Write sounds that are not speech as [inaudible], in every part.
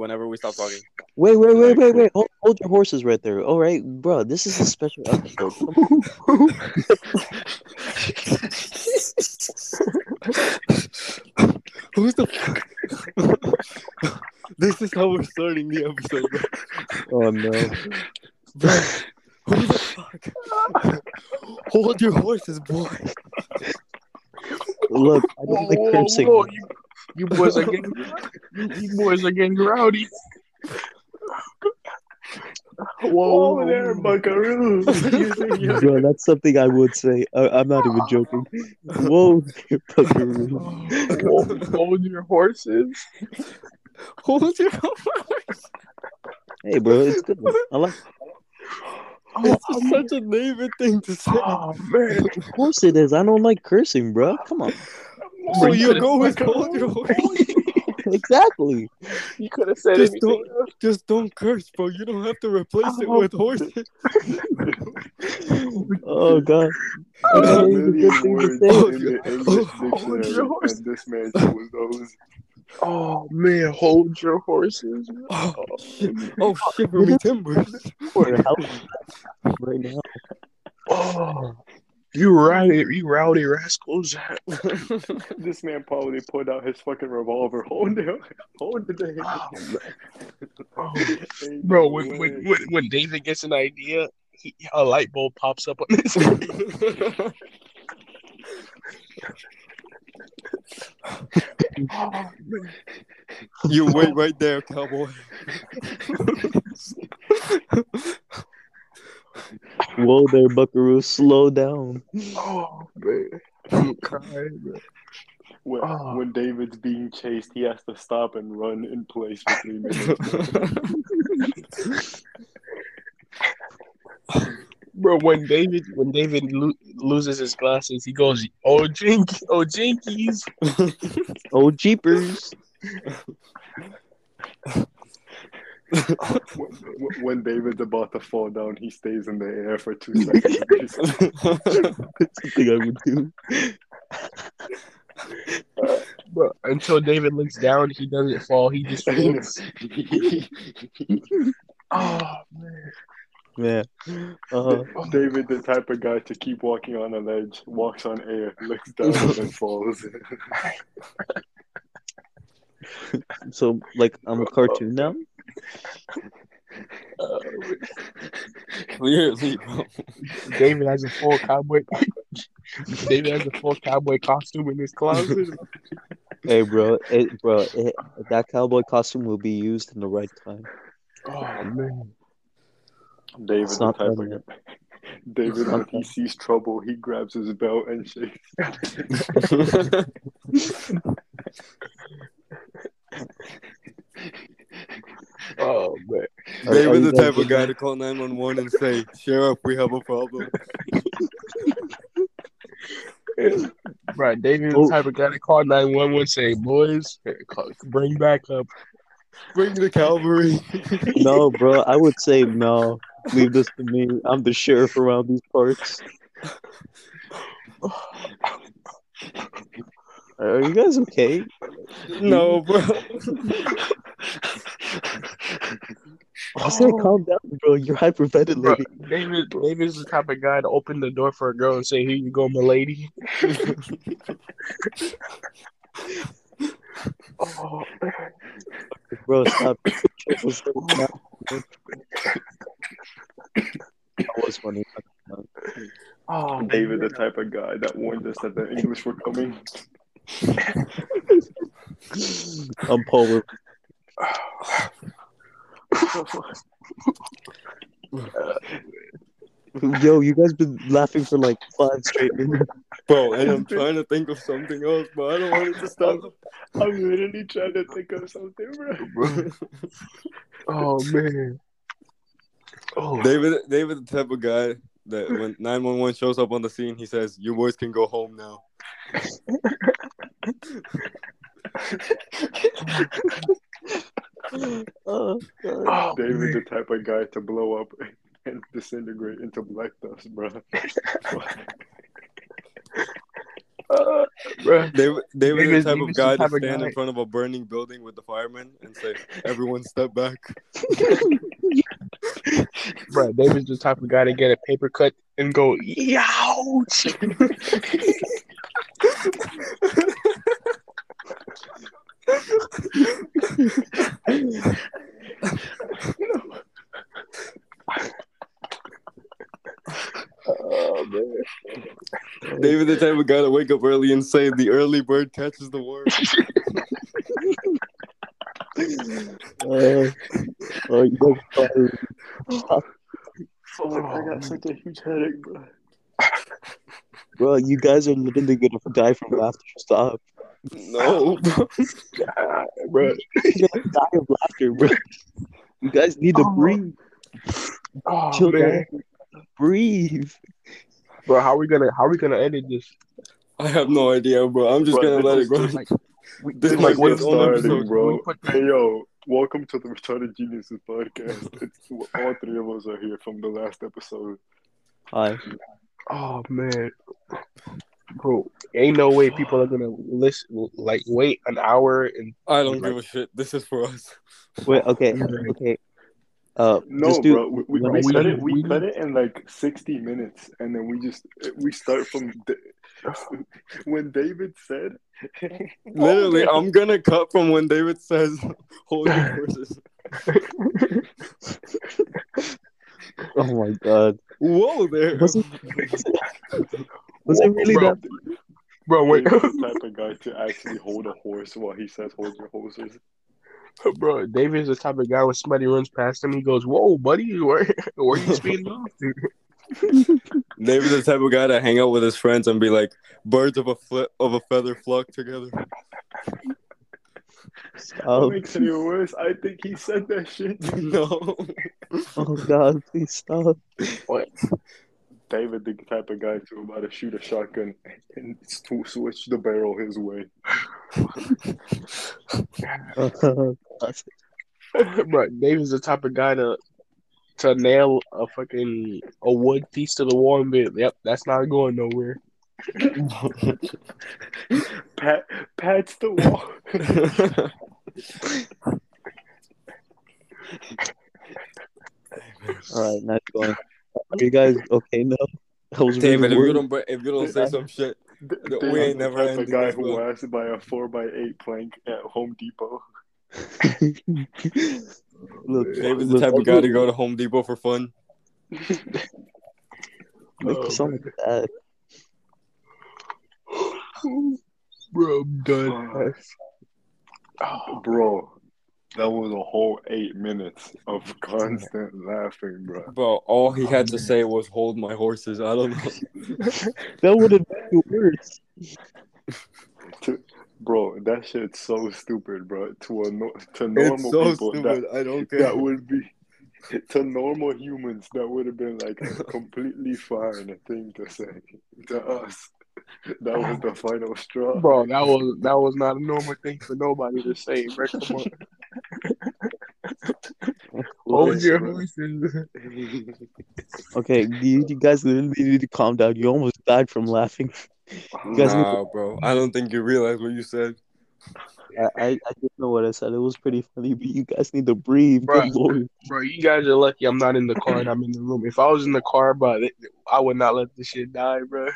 whenever we stop talking. Wait, wait, wait, wait, wait. Hold, hold your horses right there. All right, bro. This is a special episode. Who's the fuck? this is how we're starting the episode, bro. Oh no. Bro, who the fuck? Hold your horses, boy. Look, I don't like cursing. You, you boys are getting, [laughs] you, you boys are getting rowdy. Whoa, Whoa there, Buckaroo. Bro, that's something I would say. I, I'm not even joking. Whoa, buckaroo. Whoa, hold your horses. Hold your horses. Hey, bro, it's good. I like. Oh, this is such a David thing to say. Oh man, Of course it is. I don't like cursing, bro. Come on. So you you could've go with fucking- hold your horses. Exactly. you could have said Just anything. don't, just don't curse, bro. You don't have to replace it Oh. with horses. [laughs] [laughs] Oh god. A Okay, it's a million thing to say. in Oh, oh dictionary, yours. and this man. Oh man, hold your horses. Oh, oh shit. Oh, shiver me timbers. For help [laughs] right now. Oh, you rowdy, you rowdy rascals. [laughs] This man probably pulled out his fucking revolver. [laughs] Hold it, hold it. there. Oh, [laughs] Ain't oh, oh, bro, when, when when when David gets an idea, he, a light bulb pops up on his. oh, you wait right there, cowboy. Whoa there, buckaroo. Slow down. oh man, I'm crying. Man. When, Oh. when David's being chased, he has to stop and run in place for three minutes. [laughs] Bro, when David when David lo- loses his glasses, he goes, "Oh jinky, oh jinkies." [laughs] Oh jeepers. [laughs] [laughs] when, when David's about to fall down, he stays in the air for two [laughs] seconds. [laughs] That's something I would do. Bro, until David looks down, he doesn't fall. He just floats. oh man. Yeah. Uh, David, the type of guy to keep walking on a ledge, walks on air, looks down, and falls. so like I'm a cartoon now. Clearly, bro. David has a full cowboy. David has a full cowboy costume in his closet. Hey, bro, it, bro, it, that cowboy costume will be used in the right time. Oh man. David, It's the not type of David, when he sees trouble, he grabs his belt and shakes. [laughs] [laughs] Oh man. Are- are David, the type of guy to call 911 and say, Sheriff, we have a problem. [laughs] Right, David Oh. the type of guy to call nine one one say, "Boys, bring back up." Bring the cavalry. [laughs] No, bro, I would say no. Leave this to me. I'm the sheriff around these parts. Are you guys okay? no, bro. [laughs] I said oh. calm down, bro. You're Bro, hyperventilating. David, David's the type of guy to open the door for a girl and say, "Here you go, my lady." [laughs] oh, Bro, stop. That was funny. oh David, the type of guy that warned us that the English were coming. I'm Paul. [sighs] [laughs] [laughs] Yo, you guys been laughing for like five straight minutes. Bro, and I'm trying to think of something else, but I don't want it to stop. I'm literally trying to think of something, bro. [laughs] oh man. Oh, David, David, the type of guy that when 911 shows up on the scene, he says, "You boys can go home now." [laughs] Oh, God. oh David, man. the type of guy to blow up and disintegrate into black dust, bro. [laughs] Uh, bruh. David, David David's- is the type of guy to stand guy- in front of a burning building with the firemen and say, "Everyone, step back." [laughs] Bruh, David's the type of guy to get a paper cut and go, ouch! [laughs] oh, man. David, the type of guy to wake up early and say, "The early bird catches the worm." Uh, [laughs] oh, you guys probably- Fuck, I got such a huge headache, bro. bro, you guys are literally gonna die from laughter. Stop. No, God, [laughs] bruh. You're die of laughter, bro. You guys need to Oh. breathe. Oh, Chill man. down. Breathe. Bro, how we gonna how we gonna edit this? I have no idea, bro. I'm just Bro, gonna let it go. is Like, we, This like, might be what its if- own what if- episode, what if bro. we put the- Hey, yo, welcome to the Retarded Geniuses podcast. It's all three of us are here from the last episode. Hi. Oh man, bro, ain't no way people are gonna listen. Like, wait an hour and I don't give a shit. This is for us. Wait. Okay. [laughs] Okay. Uh, No, just do. bro, we, we, when we cut it. We we- cut it in like sixty minutes, and then we just we start from the, [laughs] when David said. [laughs] Literally, I'm gonna cut from when David says, "Hold your horses." Oh my god. Whoa, there. Was it? It really Bro. that? bro, wait, David's the type of guy to actually hold a horse while he says "hold your horses." [laughs] bro, David's the type of guy when somebody runs past him, he goes, "Whoa, buddy, where [laughs] where you [laughs] speeding off to?" David's the type of guy to hang out with his friends and be like, "Birds of a flip of a feather flock together." What Oh, makes it even worse? I think he said that shit. no. oh god, please stop. David, the type of guy to about to shoot a shotgun and to switch the barrel his way. [laughs] bro, David's the type of guy to to nail a fucking a wood piece to the wall and be, yep, that's not going nowhere. [laughs] Pat pats the wall. [laughs] All right, nice going. Are you guys okay now? [laughs] That was really if you don't if you don't say some shit, D- We ain't never type ending of guy this, who bro. has to buy a four by eight plank at Home Depot. [laughs] Look, David's the look, type of guy to go to Home Depot for fun. [laughs] Make Oh, it sound like that. Bro, I'm done. Oh, bro, that was a whole eight minutes of [laughs] constant laughing, bro. Bro, all he had to say was "Hold my horses." I don't know. [laughs] That would have been it worse. [laughs] Bro, that shit's so stupid, bro. To a no- to normal It's so people, stupid. I don't that, care. that would be to normal humans. That would have been like a completely fine thing to say. To us, that was the final straw. Bro, that was that was not a normal thing for nobody to say, bro. Come on. Hold your horses. [laughs] Okay, you, you guys literally need to calm down. You almost died from laughing. You guys need Nah, bro. I don't think you realize what you said. I, I, I didn't know what I said. It was pretty funny, but you guys need to breathe. Bruh. Good. Bro, you guys are lucky I'm not in the car and I'm in the room. If I was in the car, bro, I would not let this shit die, bro.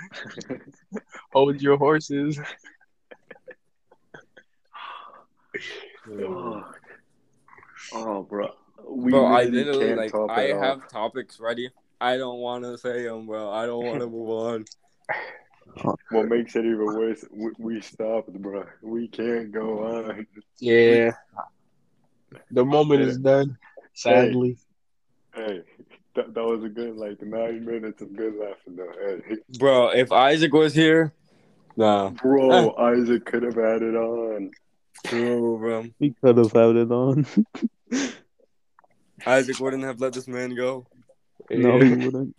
[laughs] Hold your horses. Oh, oh, bro. We Bro, I literally literally can't like I it off. have topics ready. I don't want to say them, bro. I don't want to move on. [laughs] What makes it even worse, we, we stopped, bro. We can't go on. Yeah. The moment is done, sadly. Hey, that, that was a good, like, nine minutes of good laughing, though. Hey, Bro, if Isaac was here, nah, bro, [laughs] Isaac could have added on. True, bro. We could have had it on. [laughs] Isaac wouldn't have let this man go. no, he wouldn't.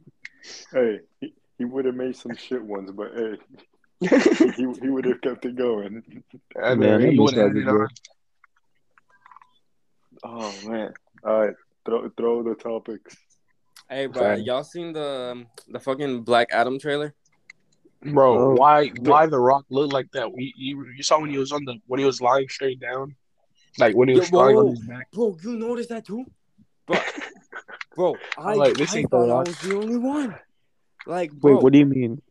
Hey, he, he would have made some shit ones, but hey, [laughs] he, he would have kept it going. I Man, he would have it on. Oh, man. All right, throw, throw the topics. Hey, bro, Okay. y'all seen the um, the fucking Black Adam trailer? Bro, Oh. why why the Rock look like that? You, you, you saw when he was on the when he was lying straight down, like when he was Yeah, lying on his back. Bro, you noticed that too? Bro, [laughs] bro I, I'm like, this I ain't The thought I was the only one. Like, bro, Wait, what do you mean?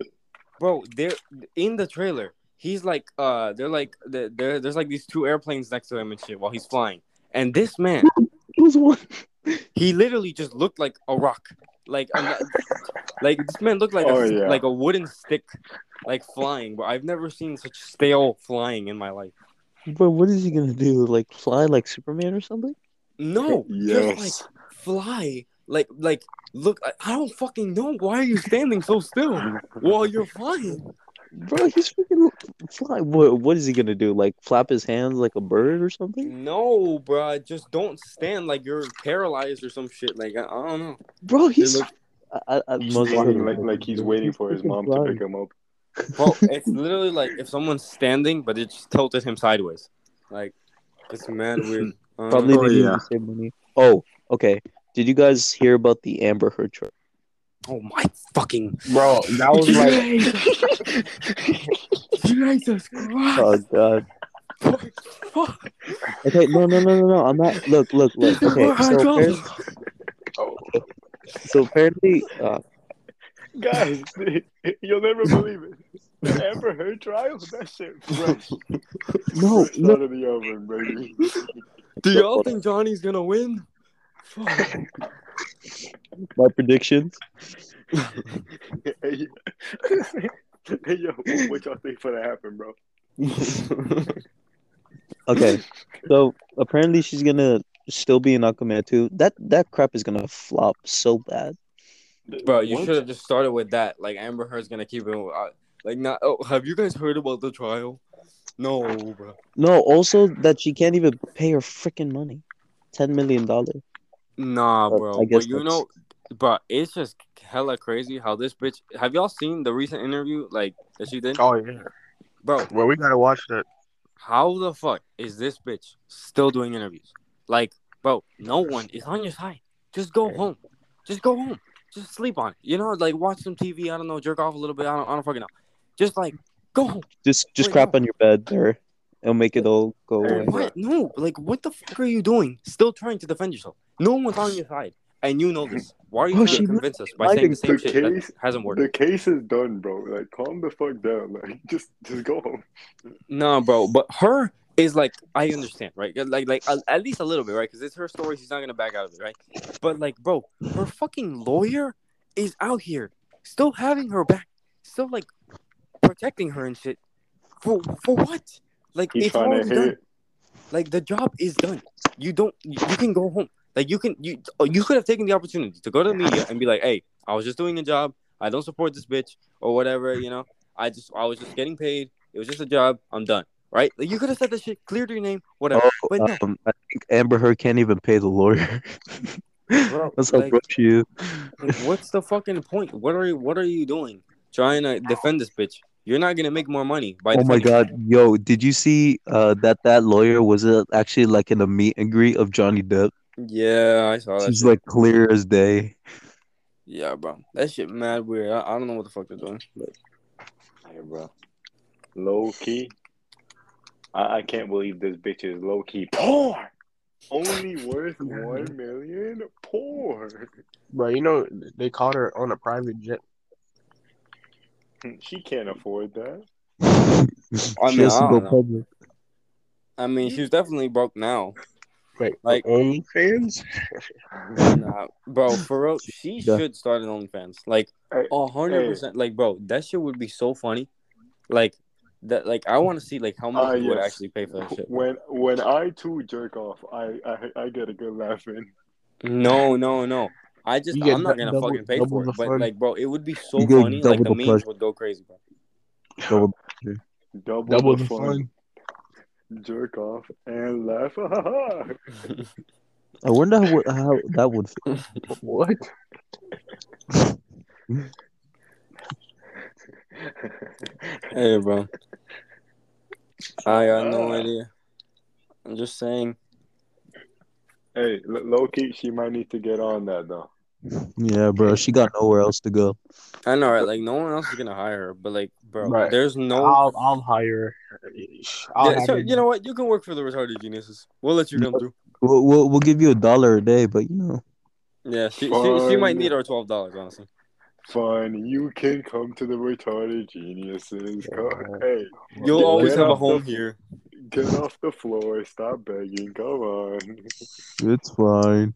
bro, they're in the trailer. He's like, uh, they're like, there, there- there's like these two airplanes next to him and shit while he's flying. And this man, [laughs] It was one. he literally just looked like a rock. Like, a, like this man looked like Oh, a, yeah. like a wooden stick, like flying. But I've never seen such stale flying in my life. But what is he gonna do? Like fly like Superman or something? No, just Yes. like fly, like like look. I, I don't fucking know. Why are you standing so still [laughs] while you're flying? Bro, he's freaking fly. What? What is he gonna do? Like flap his hands like a bird or something? No, bro, just don't stand like you're paralyzed or some shit. Like I, I don't know. Bro, he's. look- I, I, I He's most flying like like he's waiting for his freaking mom to pick him up. Bro, [laughs] it's literally like if someone's standing, but it just tilted him sideways. Like it's mad [laughs] weird. Probably Oh, they use yeah. the same money. Oh, okay. Did you guys hear about the Amber Heard trial? Oh my fucking Bro, that was like Jesus Christ! Oh God. Fuck. Okay, no, no, no, no, no. I'm not. Look, look, look. Okay, so apparently, oh, so apparently, uh, Guys, [laughs] you'll never believe it. The Amber Heard trial? That shit bro. no, Fresh no. out of the oven, baby. Do y'all think Johnny's gonna win? Fuck. [laughs] My predictions. hey, [laughs] hey, yo, what y'all think for to happen, bro? [laughs] Okay, so apparently she's gonna still be in Aquaman 2. That that crap is gonna flop so bad. Bro, you should have just started with that. Like Amber Heard's gonna keep it. Uh, like not. Oh, have you guys heard about the trial? No, bro. No, also that she can't even pay her freaking money, ten million dollars. Nah, But bro. I guess but you that's- know, but it's just hella crazy how this bitch. Have y'all seen the recent interview like that she did? oh yeah. Bro, Well, we gotta watch that. how the fuck is this bitch still doing interviews? Like, bro, no one is on your side. Just go home. Just go home. Just sleep on it. You know, like watch some TV. I don't know, jerk off a little bit. I don't, I don't fucking know. Just like go home. Just just Wait, crap no. on your bed there. It'll make it all go away. What? No, like what the fuck are you doing? Still trying to defend yourself. No one's on your side, and you know this. Why are you Oh, trying to convince us by saying the same the shit case- that hasn't worked? The case is done, bro. Like, calm the fuck down. [laughs] Like, just just go home. No, bro, but her is like I understand, right? Like, like at at least a little bit, right? Because it's her story. She's not gonna back out of it, right? But like, bro, her fucking lawyer is out here still having her back, still like protecting her and shit. For for what? Like He's it's trying already done. Like the job is done. You don't. You can go home. Like you can. You oh, you could have taken the opportunity to go to the media and be like, "Hey, I was just doing a job. I don't support this bitch or whatever. You know, I just I was just getting paid. It was just a job. I'm done. Right? Like you could have said that shit, cleared your name, whatever. Oh, but no, um, I think Amber Heard can't even pay the lawyer. Bro, [laughs] That's how like- broke she is. Like, what's the fucking point? What are you What are you doing? Trying to defend this bitch? You're not gonna make more money by. Oh my defending her. god, yo, did you see uh that that lawyer was uh, actually like in a meet and greet of Johnny Depp? Yeah, I saw that. She's shit. like clear as day. yeah, bro, that shit mad weird. I, I don't know what the fuck they're doing, but Hey, bro. Low key. I, I can't believe this bitch is low key poor. Only worth [laughs] one million. Poor. Bro, you know they caught her on a private jet. She can't afford that. I she mean, has to I go don't know. public. I mean, she's definitely broke now. Wait, Like- like OnlyFans? Nah, bro, for real, [laughs] she Yeah. should start an OnlyFans. Like Hey, a hundred percent. Like, bro, that shit would be so funny. Like that. Like, I want to see like how much Ah, people would actually pay for that shit. When when I too jerk off, I I, I get a good laugh in. No, no, no. I just, I'm not gonna double- fucking pay for it. the But fun. like, bro, it would be so You funny. Like double the the memes pleasure. would go crazy, bro. Double- [laughs] Double, Double the the fun. fun. Jerk off and laugh. [laughs] I wonder how, how that would feel. What? Hey, bro. I got no Ah. idea. I'm just saying. hey, low key, she might need to get on that though. Yeah, bro. She got nowhere else to go. I know, right? Like no one else is gonna hire her, but like, bro, Right. there's no. I'll I'll hire. her. I'll yeah, have so her- you know what? You can work for the retarded geniuses. We'll let you come through. We'll, we'll we'll give you a dollar a day, but you know. Yeah, she, she, she might need our twelve dollars, honestly. Fine, you can come to the retarded geniuses. Come, hey, You'll Get always have a off the- home here. get off the floor. Stop begging. Come on. It's fine.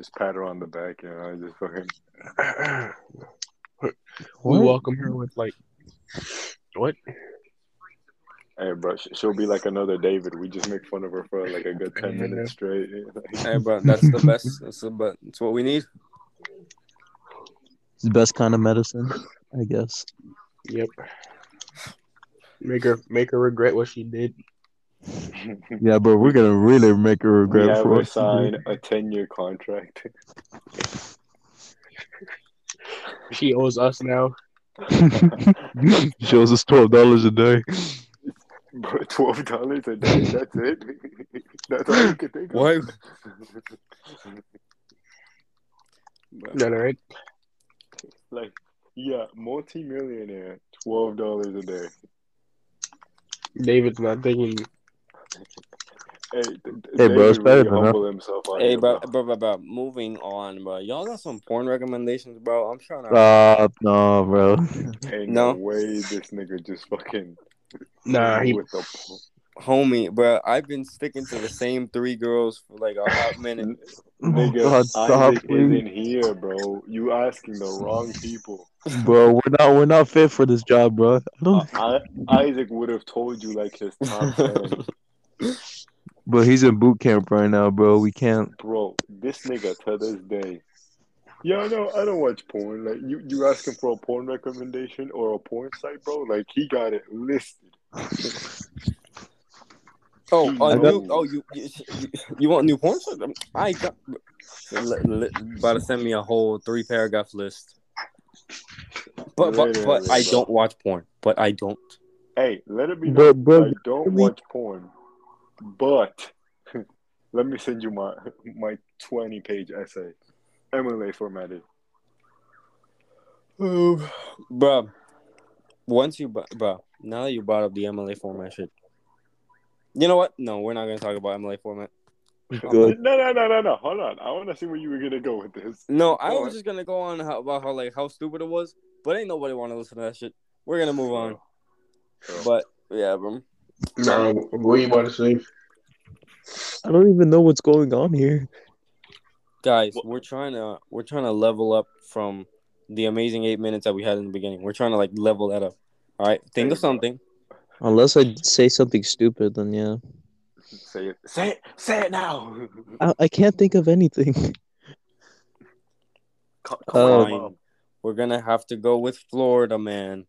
Just pat her on the back, you know. Just fucking. [clears throat] we welcome her with like what? Hey, bro, she'll be like another David. We just make fun of her for like a good ten minutes straight. [laughs] Hey, bro, that's the best. That's the but It's what we need. It's the best kind of medicine, I guess. Yep. Make her make her regret what she did. Yeah, bro, we're gonna really make her regret have for her what she sign a ten-year contract. She owes us now. [laughs] she owes us twelve dollars a day. Bro, Twelve dollars a day. That's it. [laughs] That's all you can think of. Why? Is that all right? Like, yeah, multi-millionaire, twelve dollars a day. David's not thinking. Hey, th- th- Hey, bro, it's David better really than that. himself Hey, bro, bro, bro, bro, moving on, bro. Y'all got some porn recommendations, bro? I'm trying to. Uh, no, bro. Ain't No. no way this nigga just fucking Nah, [laughs] he with the Homie, bro, I've been sticking to the same three girls for like a hot minute. [laughs] Nigga. God, stop, Isaac isn't here, bro. You asking the wrong people. [laughs] bro. We're not we're not fit for this job, bro. I don't. I, Isaac would have told you like his top ten, But he's in boot camp right now, bro. We can't. bro. This nigga to this day. Yeah, no, I don't watch porn. Like you, you asking for a porn recommendation or a porn site, bro? Like he got it listed. Oh, He uh, knows. new, oh, you, you you want new porn? sites? I got li- li- about to send me a whole three paragraph list. But but but I don't watch porn. But I don't. Hey, let it be Bro, known. bro, I don't watch porn, but [laughs] let me send you my my twenty page essay, MLA formatted. Oh, bro. Once you, bu- bro. Now that you brought up the MLA format shit, you know what? No, we're not gonna talk about MLA format. [laughs] Good. No, no, no, no, no. Hold on. I want to see where you were gonna go with this. No, I Go was just gonna go on how, about how like how stupid it was, but ain't nobody want to listen to that shit. We're gonna move on. Sure. But yeah, bro. No, what are you about to say? I don't even know what's going on here. guys What- we're trying to we're trying to level up from the amazing eight minutes that we had in the beginning we're trying to like level that up all right think of something Unless I say something stupid, then yeah. Say it. Say it. Say it now. I, I can't think of anything. [laughs] Come Fine. Um, Mom. we're gonna have to go with florida man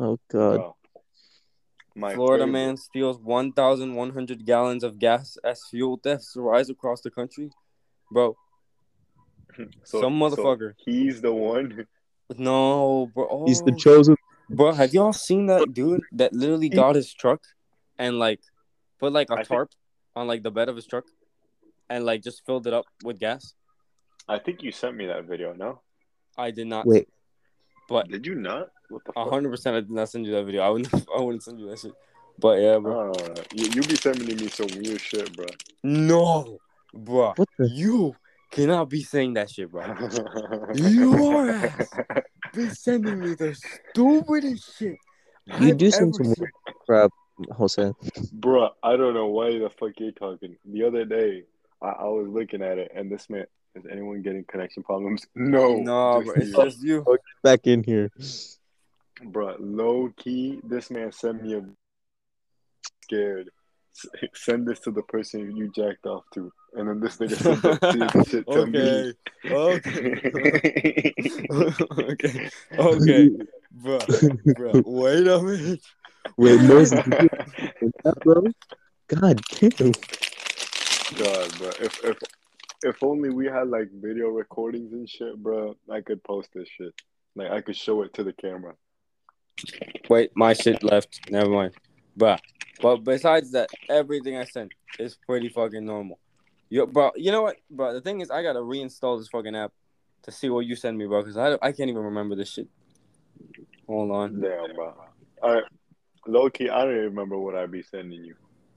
Oh God. Bro. My florida favorite. man steals 1100 gallons of gas as fuel thefts rise across the country bro [laughs] So- some so motherfucker he's the one. no bro oh, He's the chosen. Oh, bro have y'all seen that dude that literally got his truck and like put like a I think- tarp on like the bed of his truck and like just filled it up with gas I think you sent me that video. No, I did not. Wait. But did you not? What hundred percent, I did not send you that video. I wouldn't. [laughs] I wouldn't send you that shit. But yeah, bro. Oh, you, you be sending me some weird shit, bro. No, bro. What the? You cannot be saying that shit, bro. [laughs] Your ass be sending me the stupidest shit. You I've do send some seen. crap, Jose. Bro, I don't know why the fuck you're talking. The other day, I, I was looking at it, and this man, is anyone getting connection problems? [laughs] No, No, just bro. It's you. just you. Back in here. Bro, low key, this man sent me a scared. S- [laughs] Send this to the person you jacked off to, and then this nigga sent that [laughs] same shit to okay. Okay. me. okay. Okay. Bro. Bro. Wait a minute. Wait, Moses, did you hear that, bro? God damn. God, bro. If if if only we had like video recordings and shit, bro, I could post this shit. Like I could show it to the camera. Wait, my shit left. Never mind. But but besides that, everything I sent is pretty fucking normal. Yo, bro, you know what, bro? The thing is, I gotta reinstall this fucking app to see what you send me, bro, because I, I can't even remember this shit. Hold on, Damn, bro. All right. Low key, I don't even remember what I'd be sending you.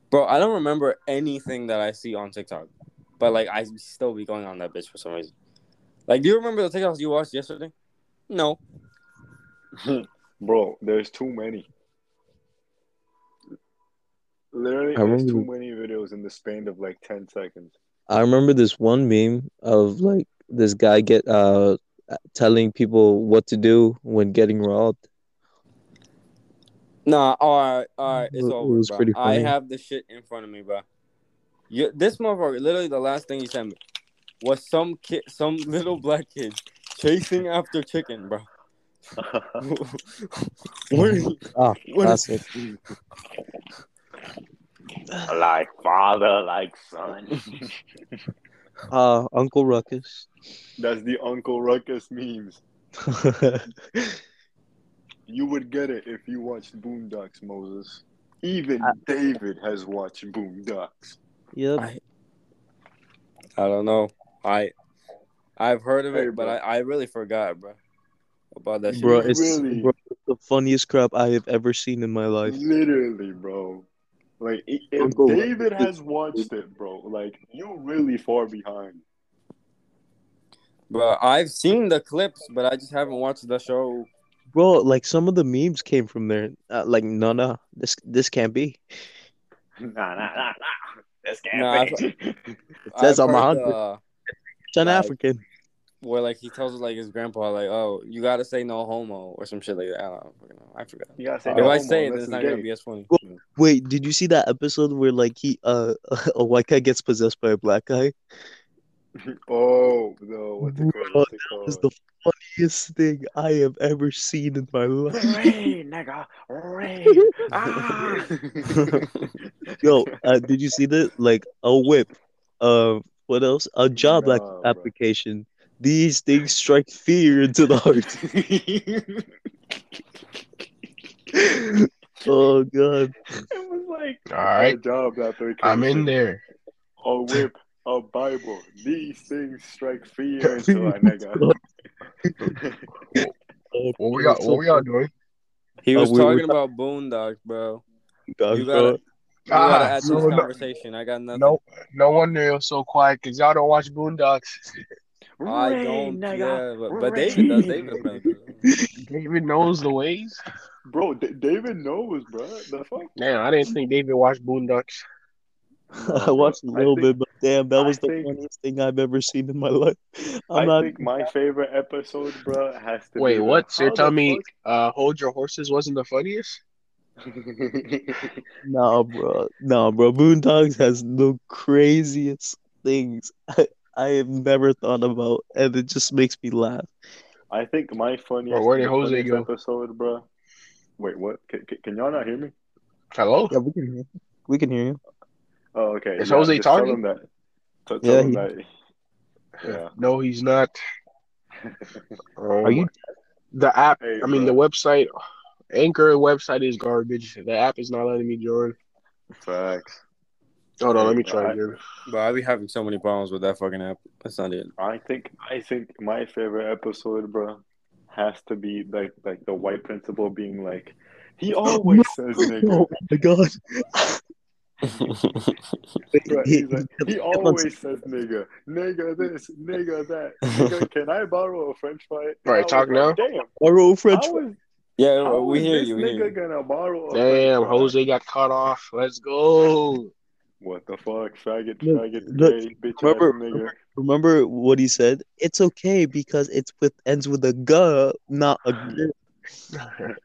bro. I don't remember anything that I see on TikTok, but like I still be going on that bitch for some reason. Like, do you remember the TikToks you watched yesterday? No. [laughs] Bro, there's too many. Literally, I there's remember- too many videos in the span of like 10 seconds. I remember this one meme of like this guy get uh telling people what to do when getting robbed. Nah, all right, all right, it's It over, was bro. pretty I have the shit in front of me, bro. You, this motherfucker, literally, the last thing he sent me was some kid, some little black kid chasing after chicken, bro. [laughs] what? Ah, What is- classic. like father, like son. Uh, [laughs] Uncle Ruckus. That's the Uncle Ruckus memes. [laughs] You would get it if you watched Boondocks, Moses. Even I- David has watched Boondocks. Yep. I, I don't know. I, I've heard of it, Hey, but. I, I really forgot, bro, about that shit. Bro, it's, Really? bro, the funniest crap I have ever seen in my life. Literally, bro. Like, if Uncle David has watched it, bro, like, you're really far behind. Bro, I've seen the clips, but I just haven't watched the show. Bro, like some of the memes came from there. Uh, like, no, no, this this can't be. [laughs] Nah, nah, nah, nah. This can't Nah. [laughs] It says I've I'm a heard hundred. the- It's an like- African. where like he tells like his grandpa like, "Oh, you gotta say no homo" or some shit like that. I don't fucking know. I forgot. You gotta say if no I homo say it, it's it's not gonna be as funny. Wait, did you see that episode where like he uh [laughs] a white guy gets possessed by a black guy? [laughs] Oh, no, what's it called? Bro, What's it It's called? The thing I have ever seen in my life. Rain, nigga, rain. [laughs] Ah. [laughs] Yo, uh, did you see that? Like a whip. Uh, what else? A job Nah, ac- bro. application. These things strike fear into the heart. [laughs] oh god. It was like All right. a job application. I'm in there. A whip, a Bible. These things strike fear into a nigga. Oh, What we all, what we all doing? He Oh, was we were talking about Boondocks, bro. God, You bro. gotta, you gotta Ah, add no, this no. conversation. I got nothing. No, no wonder you're so quiet because y'all don't watch Boondocks. [laughs] I don't. nigga. Yeah, but, but David does. David does. [laughs] David knows the ways. Bro, D- David knows, bro. The fuck? Man, I didn't think David watched Boondocks. [laughs] I watched a little think- bit, but damn, that I was the think- funniest thing I've ever seen in my life. I'm I not. think my favorite episode, bro, has to Wait, be. the- what? So you're telling me uh, Hold Your Horses wasn't the funniest? [laughs] fuck- No, bro. No, bro. Boondocks has the craziest things I, I have never thought about, and it just makes me laugh. I think my funniest, Bro, where did Jose funniest go? episode, bro. Wait, what? Can, can, can y'all not hear me? Hello? Yeah, we can hear. You. We can hear you. Oh, okay. Is yeah, Jose just tell talking? him that. Tell Yeah, him he- that. Yeah. No, he's not. [laughs] Um, Are Oh you? The app, Hey, I mean, the uh, website, Anchor website is garbage. The app is not letting me join. Facts. Hold on, let me Hey, try I- again. But I be having so many problems with that fucking app. That's not it. I think I think my favorite episode, bro, has to be like like the white principal being like, he [laughs] always says nigga. [laughs] Oh my god. Right, He- like, he always says nigga, nigga this, nigga that. Nigga, [laughs] can I borrow a French fry? Right, I was talk like, now. Damn, Borrow French. how is, yeah, how we is hear this you. We hear nigga you. gonna borrow a Damn, French fry? Jose got cut off. Let's go. What the fuck, faggot, Look, faggot, look, gay, bitch remember- ass nigga. Remember what he said? It's okay because it's with ends with a a g, not a g. [laughs]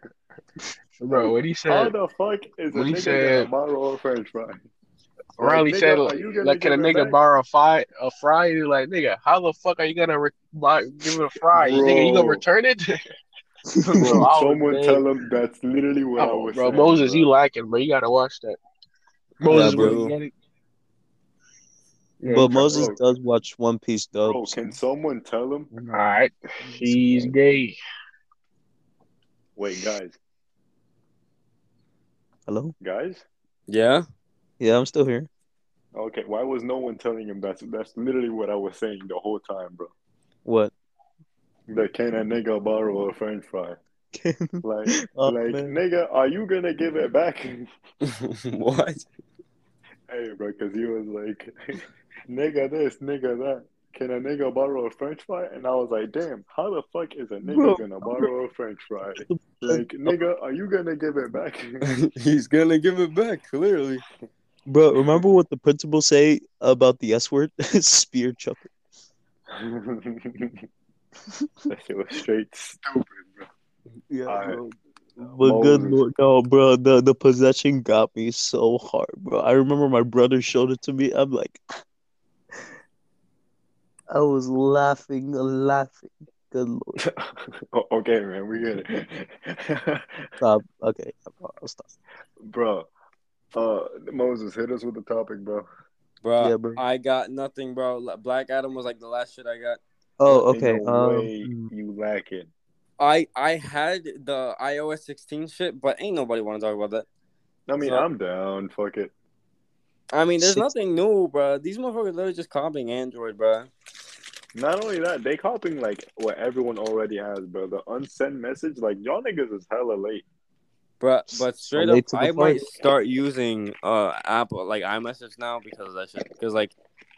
[laughs] Bro, what he said? How said, the fuck is a When he nigga said- gonna borrow a French fry? [laughs] Riley nigga, said, are like, can a nigga back? borrow a fry? A fry? He's like, nigga, how the fuck are you gonna re- buy, give it a fry? You nigga, you gonna return it? [laughs] [laughs] Bro, someone dead. tell him that's literally what I Oh, was bro, saying. Moses, bro. you lacking, bro. You gotta watch that. Moses, bro. bro. you get it? Yeah, But Moses bro. does watch One Piece Bro, can someone tell him? All right, he's gay. Wait, guys, Hello? guys. Yeah. Yeah, I'm still here. Okay, why was no one telling him that's that's literally what I was saying the whole time, bro. What? That can a nigga borrow a French fry? [laughs] Like, Oh, like man. nigga, are you gonna give it back? [laughs] [laughs] what? hey, bro, because he was like, nigga this, nigga that. Can a nigga borrow a French fry? And I was like, damn, how the fuck is a nigga Bro. gonna borrow a French fry? Like, nigga, are you gonna give it back? [laughs] He's gonna give it back, clearly. Bro, remember what the principal say about the S word? [laughs] Spear chucker. that shit was straight stupid, bro. Yeah, Alright. bro. But good lord, no, bro. The the possession got me so hard, bro. I remember my brother showed it to me. I'm like, [sighs] I was laughing, laughing. Good lord. [laughs] Okay, man, we get it. [laughs] Stop. Okay, I'll stop. bro, uh, Moses, hit us with the topic, bro. Bro, Yeah, bro. I got nothing, bro. Black Adam was like the last shit I got. Oh, okay. no Um, way you lacking. I I had the iOS 16 shit, but ain't nobody want to talk about that. I mean, So- I'm down. Fuck it. I mean, there's Six- nothing new, bro. These motherfuckers literally just copying Android, bro. Not only that, they copying like what everyone already has, bro. The unsent message, like y'all niggas is hella late. But but straight late up, to the I might start using uh Apple like iMessage now because of that shit. Because like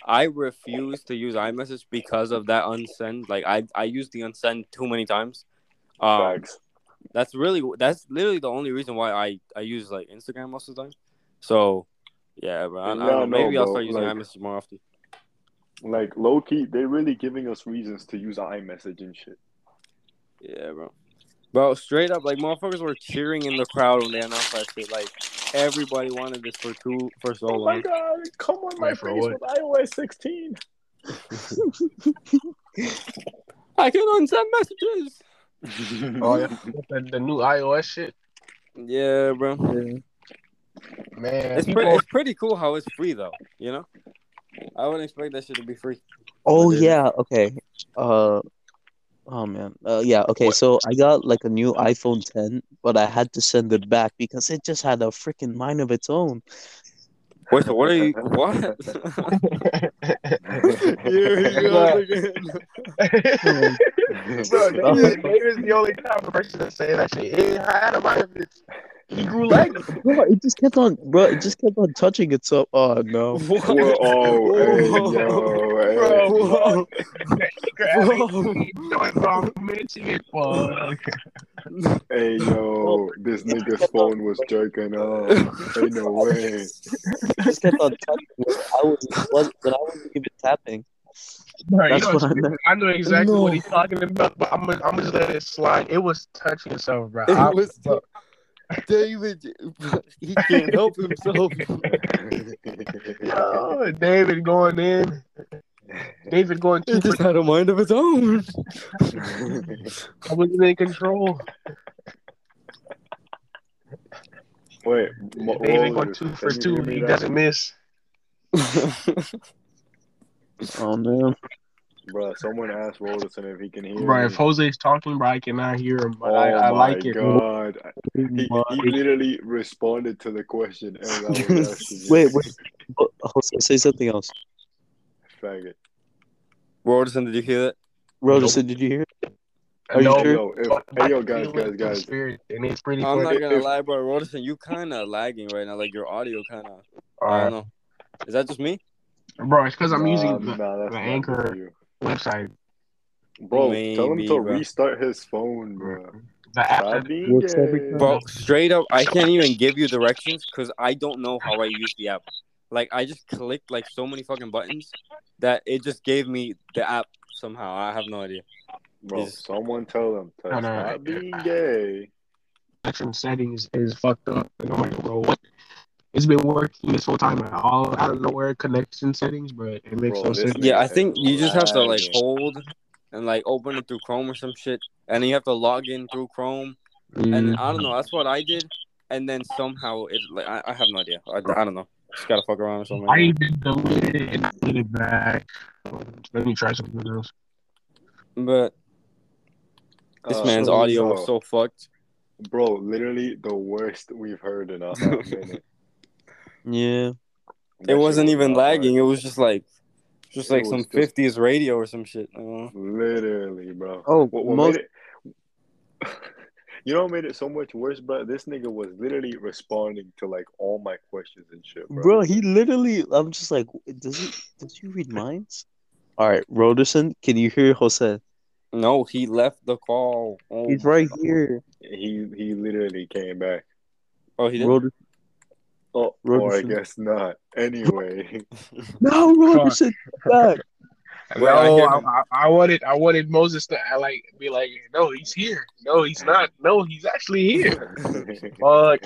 I refuse to use iMessage because of that unsend. Like I I use the unsend too many times. Um, Facts. that's really that's literally the only reason why I I use like Instagram most of the time. So yeah, bro. I, I Yeah, don't know. I know, Maybe I'll start using Like- iMessage more often. Like low key, they're really giving us reasons to use iMessage and shit. Yeah, bro. Bro, straight up, like motherfuckers were cheering in the crowd when they announced that shit. Like everybody wanted this for two for so Oh my long. god, come on my Wait, for face what? with iOS 16. [laughs] I can unsend messages. [laughs] Oh yeah, the, the new iOS shit, Yeah, bro. yeah. man. It's people, pretty, it's pretty cool how it's free though. You know, I wouldn't expect that shit to be free. Oh But it is. yeah. Okay. Uh. Oh man. Uh. Yeah. Okay. So I got like a new iPhone 10, but I had to send it back because it just had a freaking mind of its own. Wait, so what are you? What? [laughs] Here he goes again. Bro, David, David's the only type of person to say that shit. He had a mind of it. He grew like [laughs] Bro, it just kept on, bro. It just kept on touching itself. Oh no. What? Whoa, oh, hey, yo, hey. Bro, Whoa. Whoa. mention. Hey, yo, this nigga's phone was jerking off. Ain't no [laughs] way. Just kept on touching. When I was, was when I wasn't even tapping. Bro, you That's know, what I meant. I know exactly No. what he's talking about, but I'm gonna, I'm just let it slide. It was touching itself, bro. It I- was bro, David, he can't help himself. oh, David going in. David going two He just had a mind of his own. I wasn't in control. Wait, Mo- David going Moses, two for two. He doesn't miss. [laughs] Oh man. Bro, someone asked Robertson if he can hear Bro, me. if Jose's talking, bro, I cannot hear him, but oh I, I my like it. god. He, he literally responded to the question as I was [laughs] asking. it. Wait, wait. Jose, say something else. Faggot. Robertson, did you hear that? Rogerson, did you hear? it? Are No, Hey, sure? yo, if, hey, yo, guys, guys, guys. Spirit, and it's pretty I'm funny. not gonna if- lie, bro. Robertson, you kind of lagging right now. Like your audio kind of. I don't know. Is that just me? Bro, it's because I'm Nah, using the nah, the Anchor- you. Website. Bro, tell him to bro. restart his phone, bro. The app Stop that being Works every time. Bro, straight up, I can't even give you directions because I don't know how I use the app. Like, I just clicked like so many fucking buttons that it just gave me the app somehow. I have no idea. Bro, Is- someone tell him to No, no, stop no. being gay. connection settings is fucked up. And bro, what? It's been working this whole time. At all out of nowhere connection settings, but it makes Bro, no sense. Yeah, I think you just have to like hold and like open it through Chrome or some shit, and then you have to log in through Chrome. Mm. And I don't know. That's what I did, and then somehow it like I, I have no idea. I, I don't know. Just gotta fuck around or something. I even deleted it and put it back. Let me try something else. But this Uh, man's so- audio was so fucked. Bro, literally the worst we've heard in a hot minute. [laughs] Yeah. It That shit wasn't was even not lagging. It was just like, just It like was some just- '50s radio or some shit. I know. Literally, bro. Oh, What, what most made it? [laughs] You know what made it so much worse, bro? This nigga was literally responding to like all my questions and shit, bro. bro, he literally. I'm just like, does he? Does he read minds? All right, Roderson, can you hear Jose? No, he left the call. Oh, He's right here. He he literally came back. Oh, he did. Roder- Oh, or I guess not. Anyway, [laughs] no, Roderson, back. Wait, I no, hear I. I, I wanted I wanted Moses to uh, like be like, no, he's here. No, he's not. No, he's actually here. [laughs] Fuck.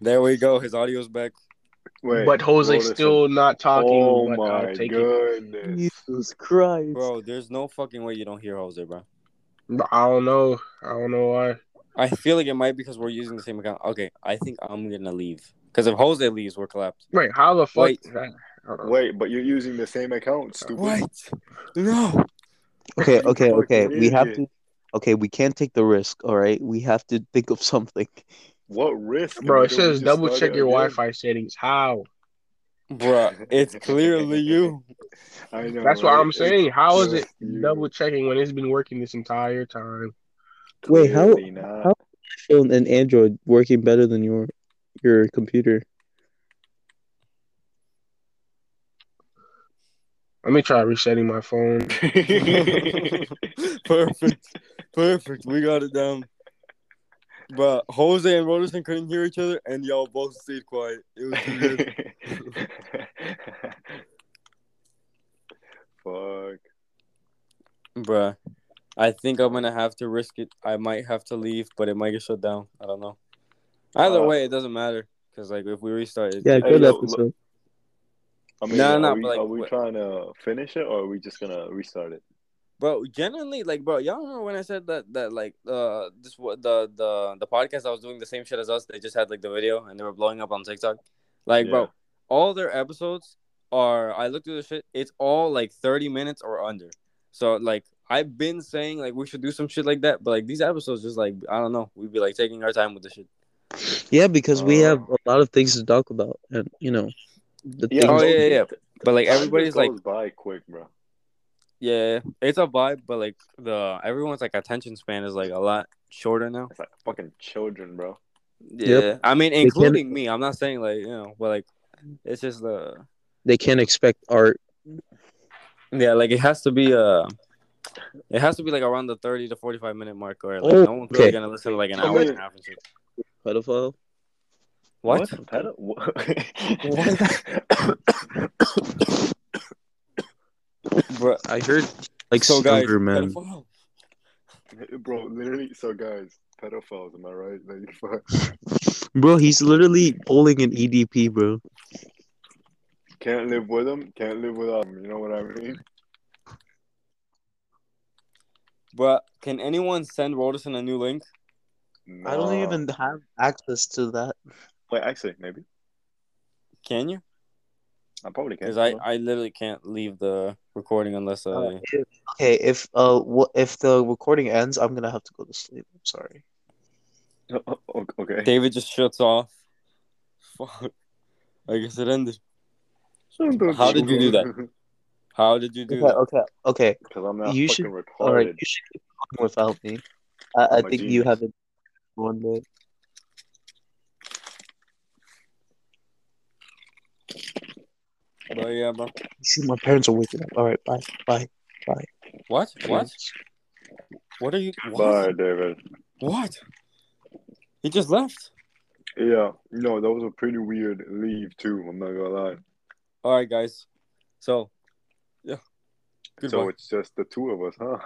There we go. His audio's back. Wait, but Jose Robertson. still not talking. Oh but my I'll goodness. Jesus Christ. Bro, there's no fucking way you don't hear Jose, bro. I don't know. I don't know why. I feel like it might because we're using the same account. Okay, I think I'm gonna leave. Because if Jose leaves, we're collapsed. Wait, how the fuck? Wait. Wait, but you're using the same account, stupid. No. Okay, okay, okay. We have to. Okay, we can't take the risk. All right, we have to think of something. What risk? Bro, it says double check your again. Wi-Fi settings. How? Bruh, it's clearly [laughs] you. I know. That's what? I'm saying. How is it double checking when it's been working this entire time? Wait, how- Clearly not. how- Phone and Android working better than your your computer. Let me try resetting my phone. [laughs] Perfect. Perfect. We got it down. But Jose and Roderson couldn't hear each other, and y'all both stayed quiet. It was too good. [laughs] Fuck. Bruh, I think I'm gonna have to risk it. I might have to leave, but it might get shut down. I don't know. Either Uh, way, it doesn't matter. Because, like, if we restart it. Yeah, Hey, good yo, episode. I mean, No, are, no, we, like, are we what- trying to finish it or are we just gonna restart it? Bro, genuinely, like, bro, y'all remember when I said that, that like, uh, this what the the the podcast I was doing the same shit as us. They just had like the video and they were blowing up on TikTok. Like, Yeah. bro, all their episodes are. I looked through the shit. It's all like thirty minutes or under. So like, I've been saying like we should do some shit like that, but like these episodes just like I don't know. We'd be like taking our time with the shit. Yeah, because we Uh, have a lot of things to talk about, and you know, the Yeah, things. Oh, yeah, dude, yeah. th- But like time just everybody's like, by quick, bro. yeah, it's a vibe, but like the everyone's like attention span is like a lot shorter now. It's like fucking children, bro. Yeah, I mean, including me. I'm not saying like you know, but like it's just the They can't expect art. yeah, like it has to be uh it has to be like around the thirty to forty five minute mark, or like Oh, no one's really okay. gonna listen to like an hour and a half and shit. Pedophile. What? Pedo- what? Bro, I heard like so guys, younger men. pedophile. bro, literally. So, guys, pedophiles, am I right? Like, [laughs] fuck. Bro, he's literally pulling an EDP, bro. Can't live with him. can't live without him. You know what I mean? Bro, can anyone send Roderson a new link? I don't even have access to that. Wait, actually, maybe. Can you? I probably can. Because I, I literally can't leave the recording unless I. Uh, if- okay, if uh, what if the recording ends, I'm gonna have to go to sleep. I'm sorry. [laughs] Oh, okay. David just shuts off. [laughs] Fuck. I guess it ended. How did you do that? [laughs] How did you do Okay, that? okay, okay. Because I'm not You fucking should- retarded. All right, you should keep going without me. I, I I'm a think you have it one day. But yeah, bro. See, my parents are waking up. All right, bye, bye, bye. What? What? What are you? What? Bye, David. What? He just left. Yeah, no, that was a pretty weird leave too. I'm not gonna lie. All right, guys. So, yeah. Goodbye. So it's just the two of us, huh?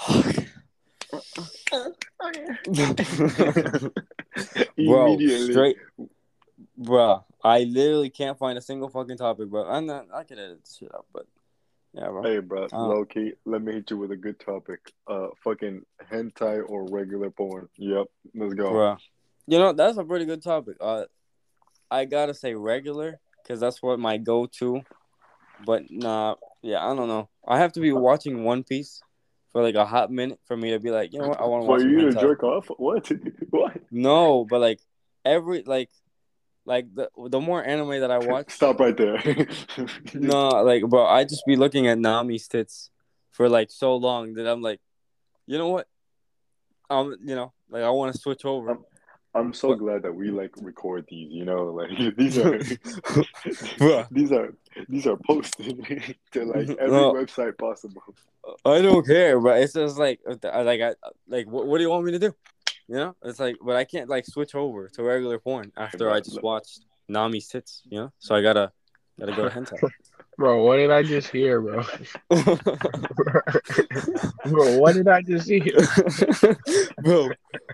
[laughs] bro, straight, bro. I literally can't find a single fucking topic, bro. I'm not. I could edit this shit up, but yeah, bro. Hey, bro, Uh, low key. Let me hit you with a good topic. Uh, fucking hentai or regular porn. Yep, let's go. Bro, you know that's a pretty good topic. Uh, I gotta say regular because that's what my go-to. But nah, yeah, I don't know. I have to be watching One Piece for like a hot minute for me to be like, you know what, I want to watch. some you to jerk off? What? [laughs] what? No, but like every like like the the more anime that I [laughs] watch, Stop right there. [laughs] no, like bro, I just be looking at Nami's tits for like so long that I'm like, you know what? Um, you know, like I want to switch over. I'm so glad that we mm. like record these. You know, like [laughs] these are [laughs] these are these are posted [laughs] to like every No. website possible. I don't care, but it's just like, uh, uh, like I like, what, what do you want me to do? You know, it's like, but I can't like switch over to regular porn after I just watched Nami's tits. You know, so I gotta gotta go to hentai. Bro, what did I just hear, bro? [laughs] Bro, what did I just hear? [laughs] Bro,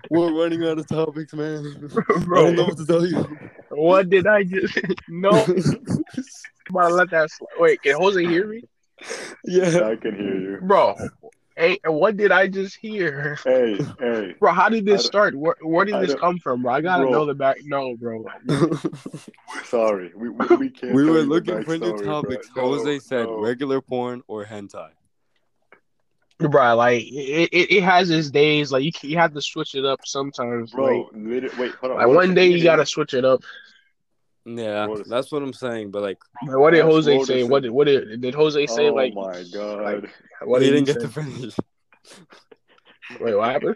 we're running out of topics, man. [laughs] I don't know what to tell you. what did I just No, I'm about to let that slide. Wait, can Jose hear me? yeah. I can hear you. Bro, hey, what did I just hear? Hey, [laughs] hey, Bro, how did this start? Where, where did I this come from, bro? I gotta Bro. know the back. No, bro. [laughs] sorry. We we, we can't. we were looking for new backstory, topics. bro. No, Jose said no. regular porn or hentai. Bro, like it, it, it has its days. Like you, you have to switch it up sometimes. Bro, literally, wait, hold on. like, like one day you gotta switch it up. Yeah, What is- that's what I'm saying. But like, Like, what did Jose what say? is- What did what did did Jose say? oh like my god. what he did didn't get say? to finish. [laughs] Wait, what happened?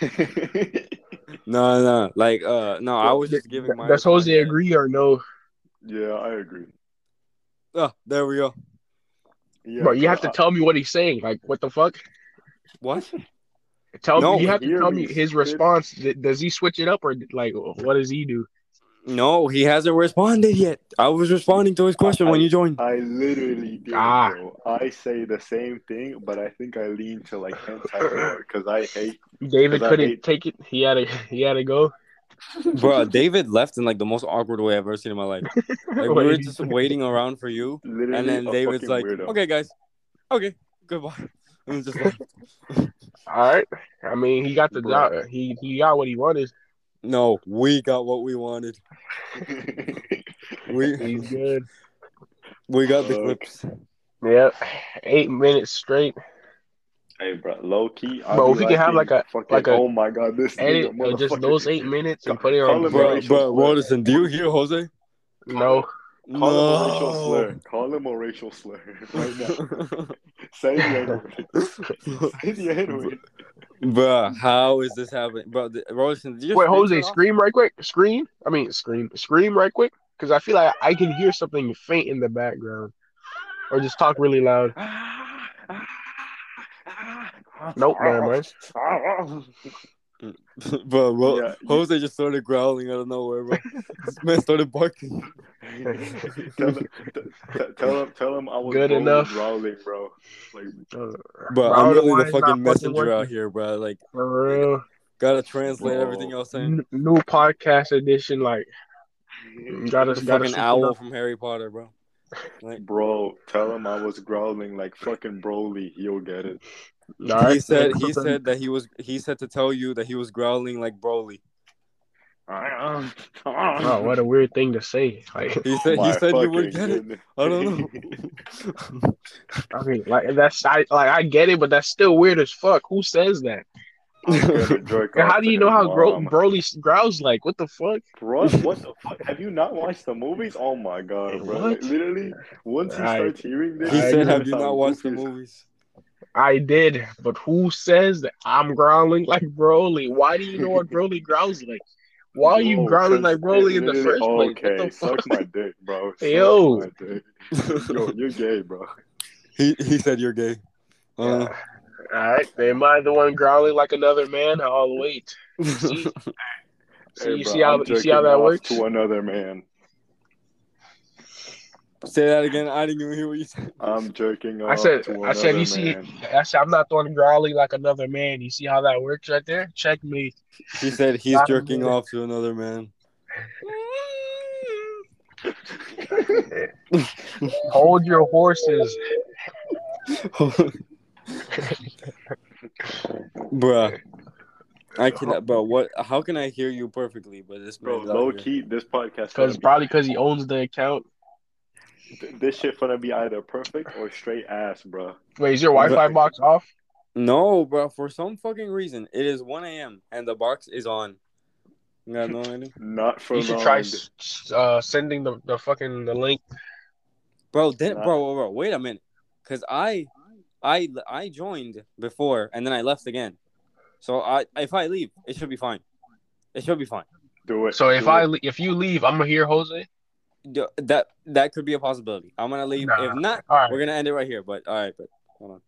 [laughs] No, no, like, uh, no. I was just giving my. Does Jose my- agree or no? yeah, I agree. Oh, there we go. Yeah, bro, you have but to tell me what he's saying. Like, what the fuck? What? Tell No, me. You have to tell me, me his response. D- Does he switch it up or like what does he do? No, he hasn't responded yet. I was responding to his question when you joined. I literally did, Ah. I say the same thing, but I think I lean to like hentai more because I hate. David couldn't hate- take it. He had to. [laughs] He had to go. Bro, David left in like the most awkward way I've ever seen in my life. [laughs] Like we were just waiting around for you, Literally and then a David's like, weirdo. "Okay, guys, okay, goodbye," [laughs] and just left. All right. I mean, he got the Bro. job. He he got what he wanted. No, we got what we wanted. We [laughs] He's good. we got the Fuck. clips. Yep. Eight minutes straight. hey, bro, low key. I Bro, if you can have, like a- fucking, like a oh my god, this Edit nigga, just those eight minutes and put it Call on. him Bro, racial bro, slur. Rodison, do you hear Jose? No. Call him a racial No. slur. Call him a racial slur [laughs] right now. [laughs] Say the N-word. Say the N-word. Bro, how is this happening, bro? The, Rodison, did you Wait, Jose, scream right quick. Scream. I mean, scream. Scream right quick. Because I feel like I can hear something faint in the background. Or just talk really loud. Nope, never mind. bro, Ro- Yeah, you- Jose just started growling out of nowhere, bro. this man started barking. Tell, him, t- t- tell him, tell him I was Good growling, enough. growling, bro. Like, Uh, Bro, I I'm don't know why really the fucking messenger working. out here, bro. Like, For real. gotta translate Bro. everything else saying. N- new podcast edition. Like, gotta, The gotta fucking owl up. from Harry Potter, bro. Like, bro, tell him I was growling like fucking Broly. He'll get it. All he said he said that he was he said to tell you that he was growling like Broly. Oh, what a weird thing to say. Like, He said he said you would fucking get it. I don't know. [laughs] I mean, like that's I like I get it, but that's still weird as fuck. Who says that? I'm gonna jerk And off how do you know how Gro- Broly growls like? What the fuck? Bro, what the fuck? Have you not watched the movies? Oh my god, bro! Like, What? literally, once he I- starts hearing this, he I said, "Have you not watched the movies?" I did, but who says that I'm growling like Broly? Why do you know what Broly growls like? Why are you Bro, growling 'cause like Broly in the literally- first place? Okay, suck fuck? my dick, bro. [laughs] Suck Yo. my dick. Yo, you're gay, bro. He he said you're gay. Uh, All right, am I the one growling like another man? I'll wait. See, [laughs] see, Hey, you bro, see how I'm you see how that works? To another man, Say that again. I didn't even hear what you said. I'm jerking off. I said, I said, another you see, man. I said, I'm not the one growling like another man. You see how that works right there? Check me. He said he's Not jerking off to another man. [laughs] Hold your horses. [laughs] Bruh. I cannot, bro. What? How can I hear you perfectly? But this Bro, low here. key, this podcast. Because probably because he owns the account. Be, [laughs] this shit gonna be either perfect or straight ass, bro. Wait, is your Wi-Fi box off? No, bro. For some fucking reason, it is 1 a.m. and the box is on. You got no idea, [laughs] Not for You should long. try s- s- uh, sending the, the fucking the link. bro. Then, Nah. bro, bro, bro, wait a minute, because I, I, I joined before and then I left again. So I, if I leave, it should be fine. It should be fine. Do it. So if do I it. le- if you leave, I'm gonna hear Jose. That that could be a possibility. I'm gonna leave. Nah. If not, right. we're gonna end it right here. But all right, but hold on.